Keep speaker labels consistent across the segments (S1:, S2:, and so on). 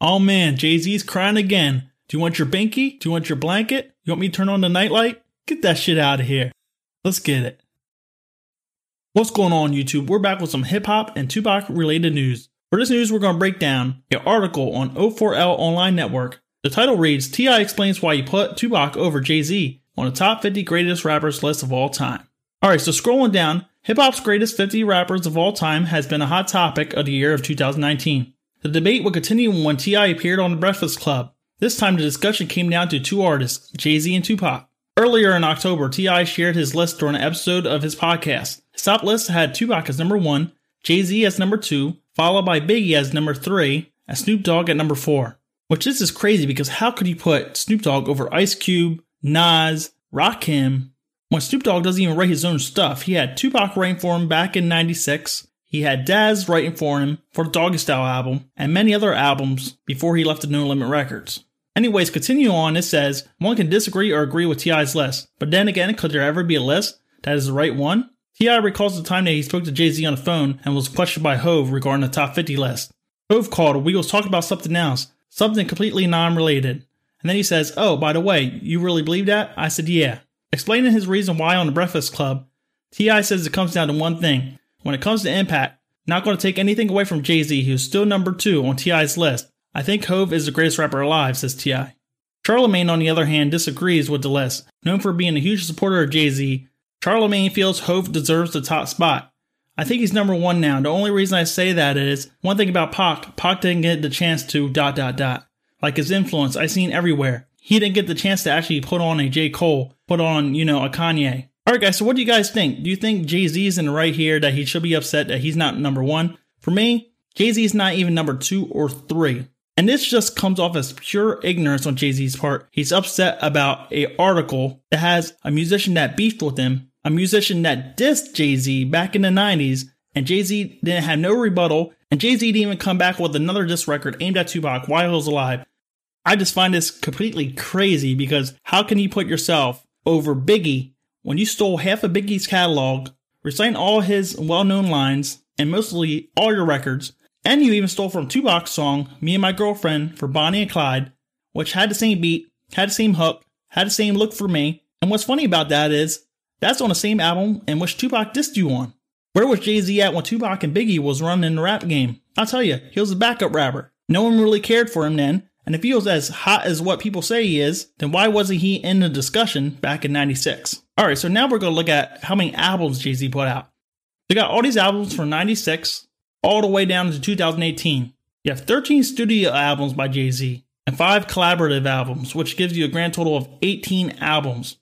S1: Oh man, Jay Z's crying again. Do you want your binky? Do you want your blanket? You want me to turn on the nightlight? Get that shit out of here. Let's get it. What's going on, YouTube? We're back with some hip hop and Tupac related news. For this news, we're going to break down an article on O4L Online Network. The title reads T.I. explains why he put Tupac over Jay Z on the top 50 greatest rappers list of all time. Alright, so scrolling down, hip hop's greatest 50 rappers of all time has been a hot topic of the year of 2019. The debate would continue when T.I. appeared on The Breakfast Club. This time the discussion came down to two artists, Jay-Z and Tupac. Earlier in October, T.I. shared his list during an episode of his podcast. His top list had Tupac as number one, Jay-Z as number two, followed by Biggie as number three, and Snoop Dogg at number four. Which this is crazy because how could you put Snoop Dogg over Ice Cube, Nas, Rakim, when Snoop Dogg doesn't even write his own stuff? He had Tupac writing for him back in 96, he had Daz writing for him for the Doggy Style album and many other albums before he left the No Limit Records. Anyways, continue on, it says, one can disagree or agree with T.I.'s list, but then again, could there ever be a list that is the right one? T.I. recalls the time that he spoke to Jay-Z on the phone and was questioned by Hove regarding the top 50 list. Hove called, we was talking about something else, something completely non-related. And then he says, oh, by the way, you really believe that? I said, yeah. Explaining his reason why on the Breakfast Club, T.I. says it comes down to one thing. When it comes to impact, not going to take anything away from Jay Z, who's still number two on T.I.'s list. I think Hove is the greatest rapper alive, says T.I. Charlemagne, on the other hand, disagrees with the list. Known for being a huge supporter of Jay Z, Charlemagne feels Hove deserves the top spot. I think he's number one now. The only reason I say that is one thing about Pac, Pac didn't get the chance to dot dot dot. Like his influence, I seen everywhere. He didn't get the chance to actually put on a J. Cole, put on, you know, a Kanye. Alright guys, so what do you guys think? Do you think Jay-Z's in the right here that he should be upset that he's not number one? For me, Jay-Z's not even number two or three. And this just comes off as pure ignorance on Jay-Z's part. He's upset about a article that has a musician that beefed with him, a musician that dissed Jay-Z back in the 90s, and Jay-Z didn't have no rebuttal, and Jay-Z didn't even come back with another diss record aimed at Tupac while he was alive. I just find this completely crazy because how can you put yourself over Biggie when you stole half of Biggie's catalog, reciting all his well known lines, and mostly all your records, and you even stole from Tupac's song, Me and My Girlfriend, for Bonnie and Clyde, which had the same beat, had the same hook, had the same look for me. And what's funny about that is, that's on the same album in which Tupac dissed you on. Where was Jay Z at when Tupac and Biggie was running the rap game? I'll tell you, he was a backup rapper. No one really cared for him then, and if he was as hot as what people say he is, then why wasn't he in the discussion back in 96? Alright, so now we're going to look at how many albums Jay Z put out. They got all these albums from 96 all the way down to 2018. You have 13 studio albums by Jay Z and 5 collaborative albums, which gives you a grand total of 18 albums.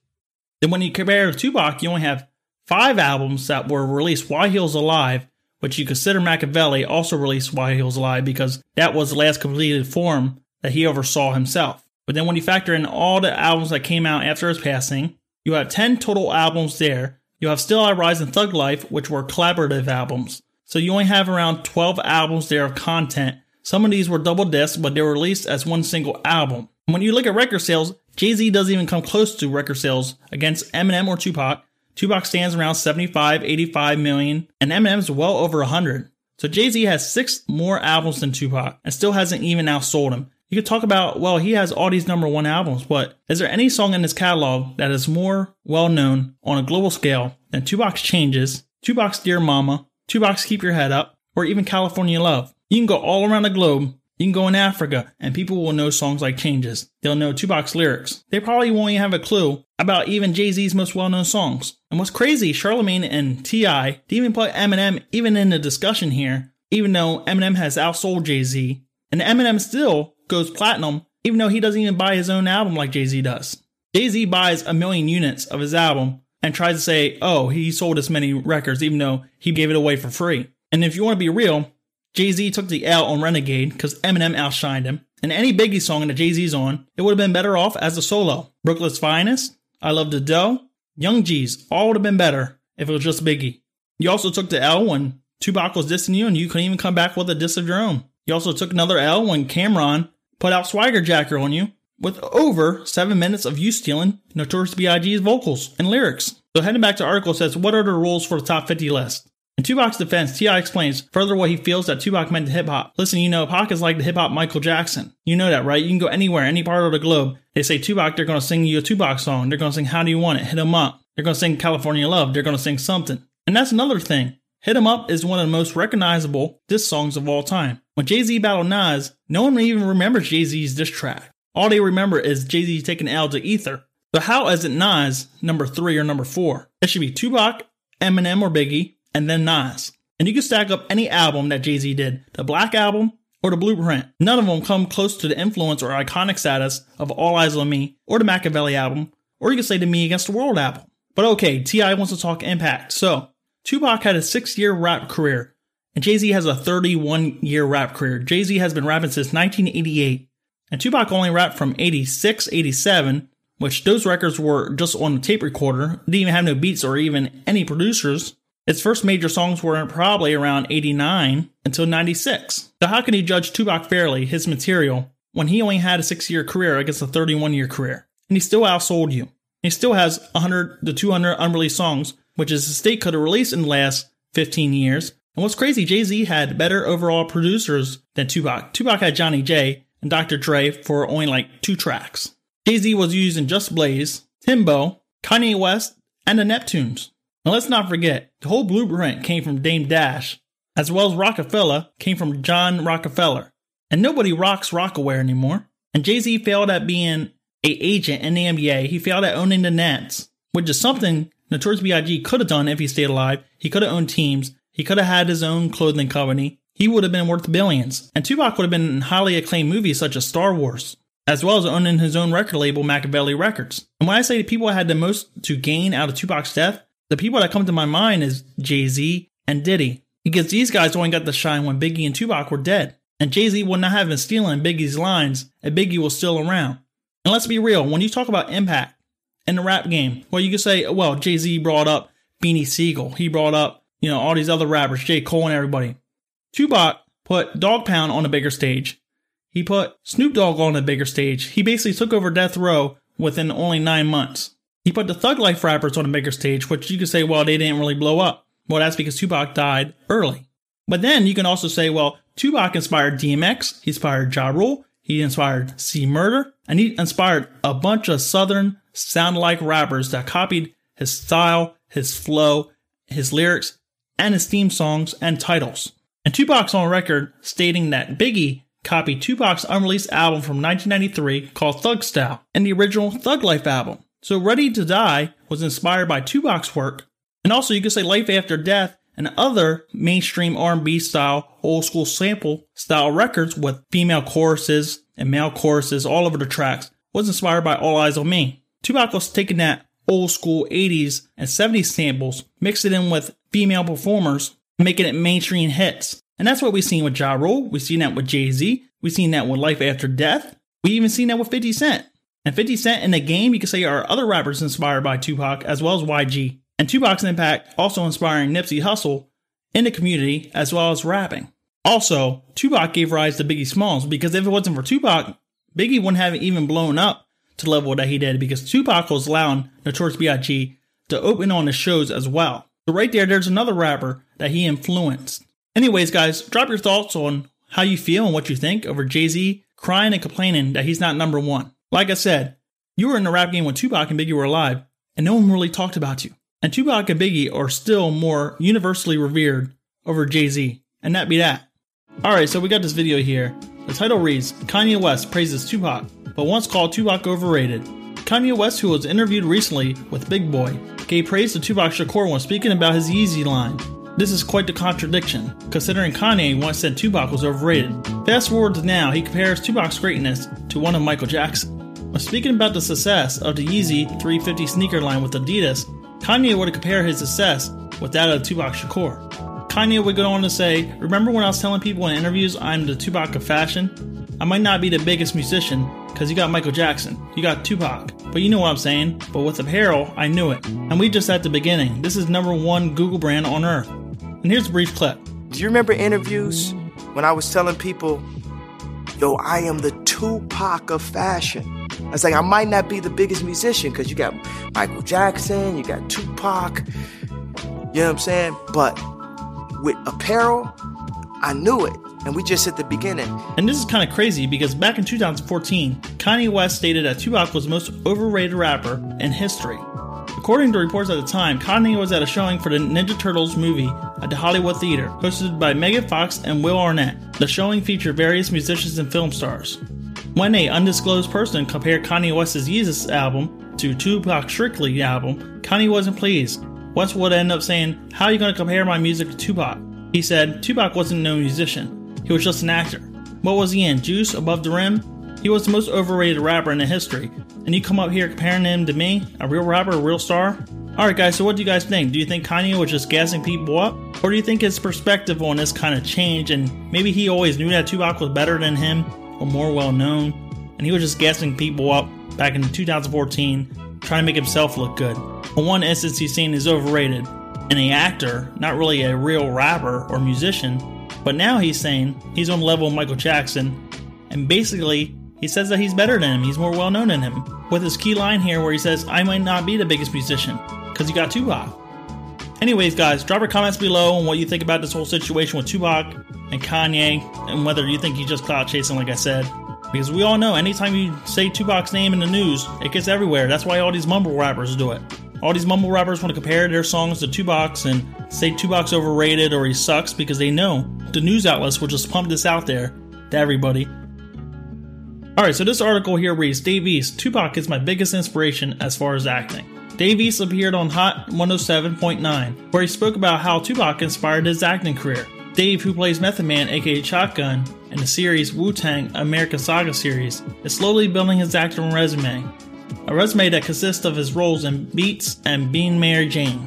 S1: Then when you compare to Tupac, you only have 5 albums that were released while he was alive, which you consider Makaveli also released while he was alive because that was the last completed form that he oversaw himself. But then when you factor in all the albums that came out after his passing, you have 10 total albums there. You have Still I Rise and Thug Life, which were collaborative albums. So you only have around 12 albums there of content. Some of these were double discs, but they were released as one single album. When you look at record sales, Jay-Z doesn't even come close to record sales against Eminem or Tupac. Tupac stands around 75, 85 million, and Eminem's well over 100. So Jay-Z has six more albums than Tupac and still hasn't even outsold him. You could talk about, well, he has all these number one albums, but is there any song in his catalog that is more well known on a global scale than Tupac's Changes, Tupac's Dear Mama, Tupac's Keep Your Head Up, or even California Love? You can go all around the globe, you can go in Africa, and people will know songs like Changes. They'll know Tupac's lyrics. They probably won't even have a clue about even Jay Z's most well known songs. And what's crazy, Charlemagne and T.I. didn't even put Eminem even in the discussion here, even though Eminem has outsold Jay Z. And Eminem still goes platinum, even though he doesn't even buy his own album like Jay Z does. Jay Z buys a million units of his album and tries to say, oh, he sold as many records, even though he gave it away for free. And if you want to be real, Jay Z took the L on Renegade because Eminem outshined him. And any Biggie song that Jay Z's on, it would have been better off as a solo. Brooklyn's Finest, I Love the Dough, Young G's, all would have been better if it was just Biggie. You also took the L when Tupac was dissing you and you couldn't even come back with a diss of your own. You also took another L when Cam'ron put out Swagger Jacker on you with over seven minutes of you stealing Notorious B.I.G.'s vocals and lyrics. So heading back to article says, what are the rules for the top 50 list? In Tupac's defense, T.I. explains further what he feels that Tupac meant to hip hop. Listen, you know, Pac is like the hip hop Michael Jackson. You know that, right? You can go anywhere, any part of the globe. They say Tupac, they're gonna sing you a Tupac song. They're gonna sing How Do You Want It? Hit 'em up. They're gonna sing California Love. They're gonna sing something. And that's another thing. Hit 'em Up is one of the most recognizable diss songs of all time. When Jay Z battled Nas, no one even remembers Jay Z's diss track. All they remember is Jay Z taking L to Ether. So how is it Nas number three or number four? It should be Tupac, Eminem, or Biggie, and then Nas. And you can stack up any album that Jay Z did, the Black Album or the Blueprint. None of them come close to the influence or iconic status of All Eyes on Me or the Makaveli album, or you can say the Me Against the World album. But okay, T.I. wants to talk impact. So, Tupac had a six year rap career, and Jay Z has a 31 year rap career. Jay Z has been rapping since 1988, and Tupac only rapped from 86, 87, which those records were just on a tape recorder, didn't even have no beats or even any producers. Its first major songs were probably around 89 until 96. So how can he judge Tupac fairly, his material, when he only had a six year career against a 31 year career? And he still outsold you. He still has 100 to 200 unreleased songs, which is a state could have released in the last 15 years. And what's crazy, Jay Z had better overall producers than Tupac. Tupac had Johnny J and Dr. Dre for only like two tracks. Jay Z was using Just Blaze, Timbo, Kanye West, and the Neptunes. Now let's not forget, the whole blueprint came from Dame Dash, as well as Roc-A-Fella came from John Rockefeller. And nobody rocks Rocawear anymore. And Jay Z failed at being a agent in the NBA. He failed at owning the Nets, which is something Notorious B.I.G. could have done if he stayed alive. He could have owned teams. He could have had his own clothing company. He would have been worth billions. And Tupac would have been in highly acclaimed movies such as Star Wars, as well as owning his own record label, Machiavelli Records. And when I say the people had the most to gain out of Tupac's death, the people that come to my mind is Jay Z and Diddy, because these guys only got the shine when Biggie and Tupac were dead. And Jay Z would not have been stealing Biggie's lines if Biggie was still around. And let's be real, when you talk about impact in the rap game, well, you could say, well, Jay Z brought up Beanie Sigel. He brought up, you know, all these other rappers, J. Cole and everybody. Tupac put Dogg Pound on a bigger stage. He put Snoop Dogg on a bigger stage. He basically took over Death Row within only nine months. He put the Thug Life rappers on a bigger stage, which you could say, well, they didn't really blow up. Well, that's because Tupac died early. But then you can also say, well, Tupac inspired DMX, he inspired Ja Rule, he inspired C Murder, and he inspired a bunch of Southern sound like rappers that copied his style, his flow, his lyrics, and his theme songs and titles. And Tupac's on record stating that Biggie copied Tupac's unreleased album from 1993 called Thug Style and the original Thug Life album. So Ready to Die was inspired by Tupac's work, and also you could say Life After Death and other mainstream R&B style, old school sample style records with female choruses and male choruses all over the tracks was inspired by All Eyes on Me. Tupac was taking that old school 80s and 70s samples, mixing it in with female performers, making it mainstream hits. And that's what we've seen with Ja Rule. We've seen that with Jay Z. We've seen that with Life After Death. We even seen that with 50 Cent. And 50 Cent in the game, you could say, are other rappers inspired by Tupac as well as YG. And Tupac's impact also inspiring Nipsey Hussle in the community as well as rapping. Also, Tupac gave rise to Biggie Smalls because if it wasn't for Tupac, Biggie wouldn't have even blown up to level that he did because Tupac was allowing Notorious B.I.G. to open on his shows as well. So right there, there's another rapper that he influenced. Anyways, guys, drop your thoughts on how you feel and what you think over Jay Z crying and complaining that he's not number one. Like I said, you were in the rap game when Tupac and Biggie were alive, and no one really talked about you. And Tupac and Biggie are still more universally revered over Jay Z, and that be that. Alright, so we got this video here. The title reads Kanye West praises Tupac, but once called Tupac overrated. Kanye West, who was interviewed recently with Big Boy, gave praise to Tupac Shakur when speaking about his Yeezy line. This is quite the contradiction, considering Kanye once said Tupac was overrated. Fast forward to now, he compares Tupac's greatness to one of Michael Jackson. When speaking about the success of the Yeezy 350 sneaker line with Adidas, Kanye would compare his success with that of Tupac Shakur. Kanye would go on to say, Remember when I was telling people in interviews I'm the Tupac of fashion? I might not be the biggest musician, because you got Michael Jackson, you got Tupac, but you know what I'm saying. But with apparel, I knew it. And we just at the beginning. This is number one Google brand on earth. And here's a brief clip.
S2: Do you remember interviews when I was telling people, yo, I am the Tupac of fashion? I was like, I might not be the biggest musician because you got Michael Jackson, you got Tupac, you know what I'm saying? But with apparel, I knew it. And we just at the beginning.
S1: And this is kind of crazy because back in 2014, Kanye West stated that Tupac was the most overrated rapper in history. According to reports at the time, Kanye was at a showing for the Ninja Turtles movie at the Hollywood Theater, hosted by Megan Fox and Will Arnett. The showing featured various musicians and film stars. When a undisclosed person compared Kanye West's Yeezus album to Tupac's Strictly album, Kanye wasn't pleased. West would end up saying, How are you going to compare my music to Tupac? He said, Tupac wasn't no musician, he was just an actor. What was he in? Juice above the rim? He was the most overrated rapper in the history, and you come up here comparing him to me, a real rapper, a real star? Alright, guys, so what do you guys think? Do you think Kanye was just gassing people up? Or do you think his perspective on this kind of changed and maybe he always knew that Tupac was better than him or more well known, and he was just gassing people up back in 2014, trying to make himself look good? In one instance, he's seen as overrated, and a actor, not really a real rapper or musician, but now he's saying he's on level Michael Jackson, and basically he says that he's better than him, he's more well known than him. With his key line here where he says, I might not be the biggest musician, because you got Tupac. Anyways, guys, drop your comments below on what you think about this whole situation with Tupac and Kanye, and whether you think he's just clout chasing, like I said. Because we all know anytime you say Tupac's name in the news, it gets everywhere. That's why all these mumble rappers do it. All these mumble rappers want to compare their songs to Tupac and say Tupac's overrated or he sucks because they know the news outlets will just pump this out there to everybody Alright, so this article here reads Dave East, Tupac is my biggest inspiration as far as acting. Dave East appeared on Hot 107.9, where he spoke about how Tupac inspired his acting career. Dave, who plays Method Man aka Shotgun in the series Wu Tang American Saga series, is slowly building his acting resume. A resume that consists of his roles in Beats and Being Mary Jane.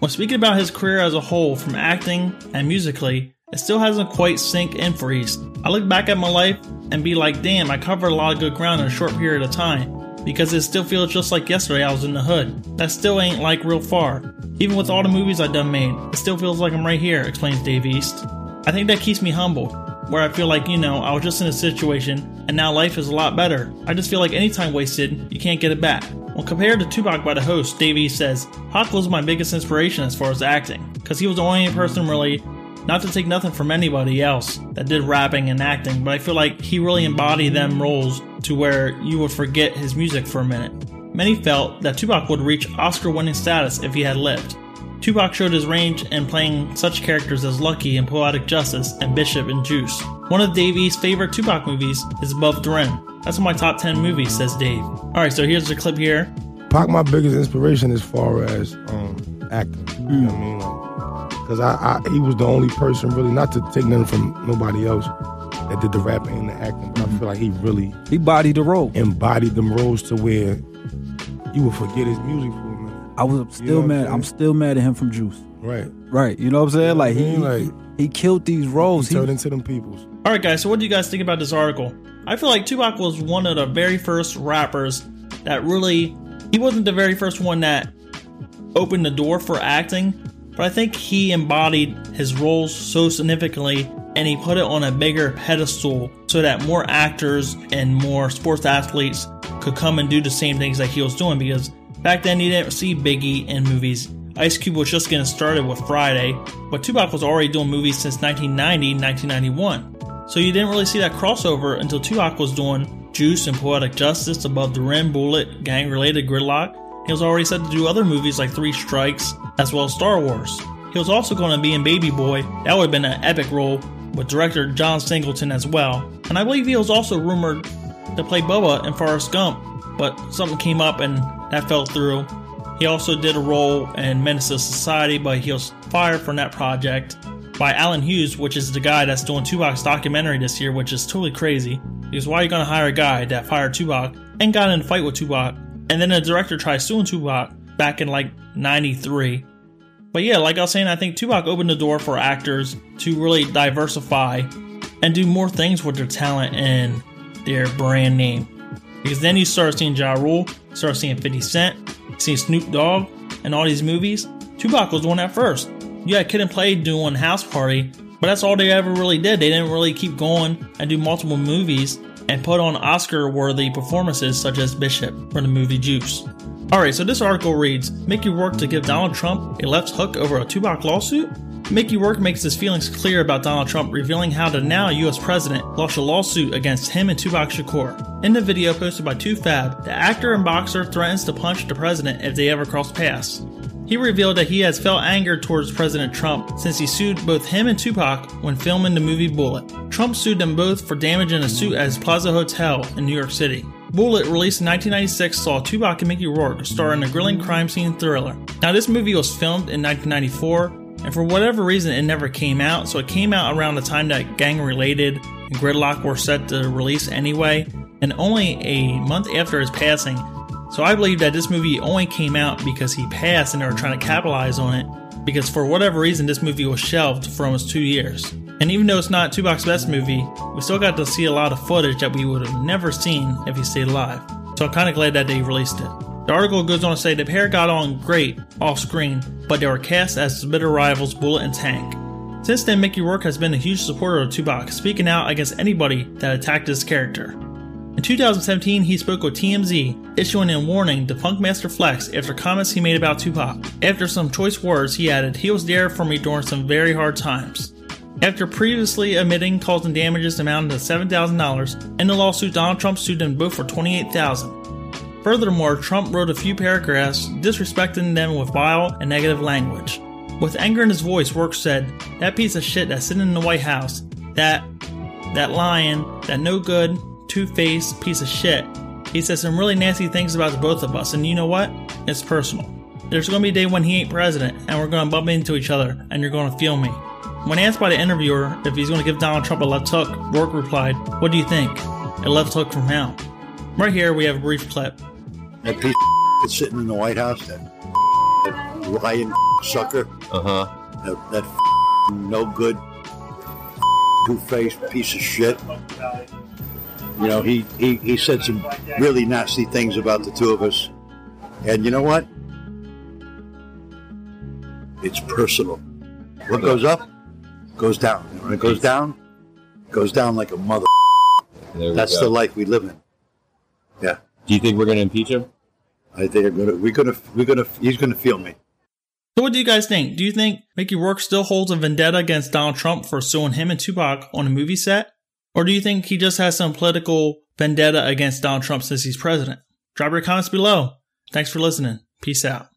S1: When speaking about his career as a whole, from acting and musically, it still hasn't quite sink in for East. I look back at my life and be like, damn, I covered a lot of good ground in a short period of time. Because it still feels just like yesterday I was in the hood. That still ain't like real far. Even with all the movies I done made, it still feels like I'm right here, explains Dave East. I think that keeps me humble, where I feel like, you know, I was just in a situation and now life is a lot better. I just feel like any time wasted, you can't get it back. When compared to Tupac by the host, Dave East says, Pac was my biggest inspiration as far as acting, because he was the only person really not to take nothing from anybody else that did rapping and acting, but I feel like he really embodied them roles to where you would forget his music for a minute. Many felt that Tupac would reach Oscar winning status if he had lived. Tupac showed his range in playing such characters as Lucky in Poetic Justice and Bishop in Juice. One of Davey's favorite Tupac movies is Above the Rim. That's my top 10 movies, says Dave. Alright, so here's the clip here.
S3: Pac, my biggest inspiration as far as um, acting. Mm. You know what I mean? Like, because I, I, he was the only person really not to take nothing from nobody else that did the rapping and the acting. But mm-hmm. I feel like he really
S4: he bodied the role,
S3: embodied them roles to where you would forget his music for a minute.
S4: I was still you know mad. I'm, I'm, still mad at him from Juice.
S3: Right.
S4: Right. You know what I'm saying? like he, like he, he killed these roles.
S3: He turned into them peoples.
S1: All right, guys. So what do you guys think about this article? I feel like Tupac was one of the very first rappers that really. He wasn't the very first one that opened the door for acting, but I think he embodied his roles so significantly and he put it on a bigger pedestal so that more actors and more sports athletes could come and do the same things that he was doing because back then you didn't see Biggie in movies. Ice Cube was just getting started with Friday, but Tupac was already doing movies since 1990, 1991. So you didn't really see that crossover until Tupac was doing Juice and Poetic Justice, Above the Rim, Bullet, Gang Related, Gridlock, he was already set to do other movies like Three Strikes, as well as Star Wars. He was also going to be in Baby Boy, that would have been an epic role, with director John Singleton as well. And I believe he was also rumored to play Bubba in Forrest Gump, but something came up and that fell through. He also did a role in Menace Society, but he was fired from that project by Allen Hughes, which is the guy that's doing Tupac's documentary this year, which is totally crazy. Because why are you going to hire a guy that fired Tupac and got in a fight with Tupac and then the director tried suing Tupac back in like 93. But yeah, like I was saying, I think Tupac opened the door for actors to really diversify and do more things with their talent and their brand name. Because then you start seeing Ja Rule, start seeing 50 Cent, seeing Snoop Dogg, and all these movies. Tupac was one at first. Yeah, Kid and Play doing House Party, but that's all they ever really did. They didn't really keep going and do multiple movies and put on Oscar worthy performances such as Bishop from the movie Juice. Alright, so this article reads Mickey Rourke to give Donald Trump a left hook over a Tupac lawsuit? Mickey Rourke makes his feelings clear about Donald Trump, revealing how the now US president lost a lawsuit against him and Tupac Shakur. In the video posted by TooFab, the actor and boxer threatens to punch the president if they ever cross paths. He revealed that he has felt anger towards President Trump since he sued both him and Tupac when filming the movie Bullet. Trump sued them both for damaging a suit at his Plaza Hotel in New York City. Bullet, released in 1996, saw Tupac and Mickey Rourke star in a grilling crime scene thriller. Now, this movie was filmed in 1994, and for whatever reason, it never came out, so it came out around the time that Gang Related and Gridlock were set to release anyway, and only a month after his passing, so I believe that this movie only came out because he passed and they were trying to capitalize on it. Because for whatever reason, this movie was shelved for almost two years. And even though it's not Tupac's best movie, we still got to see a lot of footage that we would have never seen if he stayed alive. So I'm kind of glad that they released it. The article goes on to say the pair got on great off screen, but they were cast as bitter rivals Bullet and Tank. Since then, Mickey Rourke has been a huge supporter of Tupac, speaking out against anybody that attacked his character. In 2017, he spoke with TMZ, issuing a warning to Funkmaster Flex after comments he made about Tupac. After some choice words, he added, He was there for me during some very hard times. After previously admitting causing damages amounting to $7,000, in the lawsuit, Donald Trump sued them both for $28,000. Furthermore, Trump wrote a few paragraphs disrespecting them with vile and negative language. With anger in his voice, Rourke said, That piece of shit that's sitting in the White House, that, that lion, that no good, two faced piece of shit. He said some really nasty things about the both of us, and you know what? It's personal. There's gonna be a day when he ain't president, and we're gonna bump into each other, and you're gonna feel me. When asked by the interviewer if he's gonna give Donald Trump a left hook, Rourke replied, What do you think? A left hook from hell. Right here, we have a brief clip.
S5: That piece of that's sitting in the White House, that lion sucker,
S6: Uh huh.
S5: that, that no good, two faced piece of shit. You know, he, he, he said some really nasty things about the two of us. And you know what? It's personal. What goes up goes down. And when it goes down, goes down like a mother. That's
S6: go.
S5: the life we live in. Yeah.
S6: Do you think we're gonna impeach him?
S5: I think I'm gonna, we're gonna, we're gonna, he's gonna feel me.
S1: So, what do you guys think? Do you think Mickey Rourke still holds a vendetta against Donald Trump for suing him and Tupac on a movie set? Or do you think he just has some political vendetta against Donald Trump since he's president? Drop your comments below. Thanks for listening. Peace out.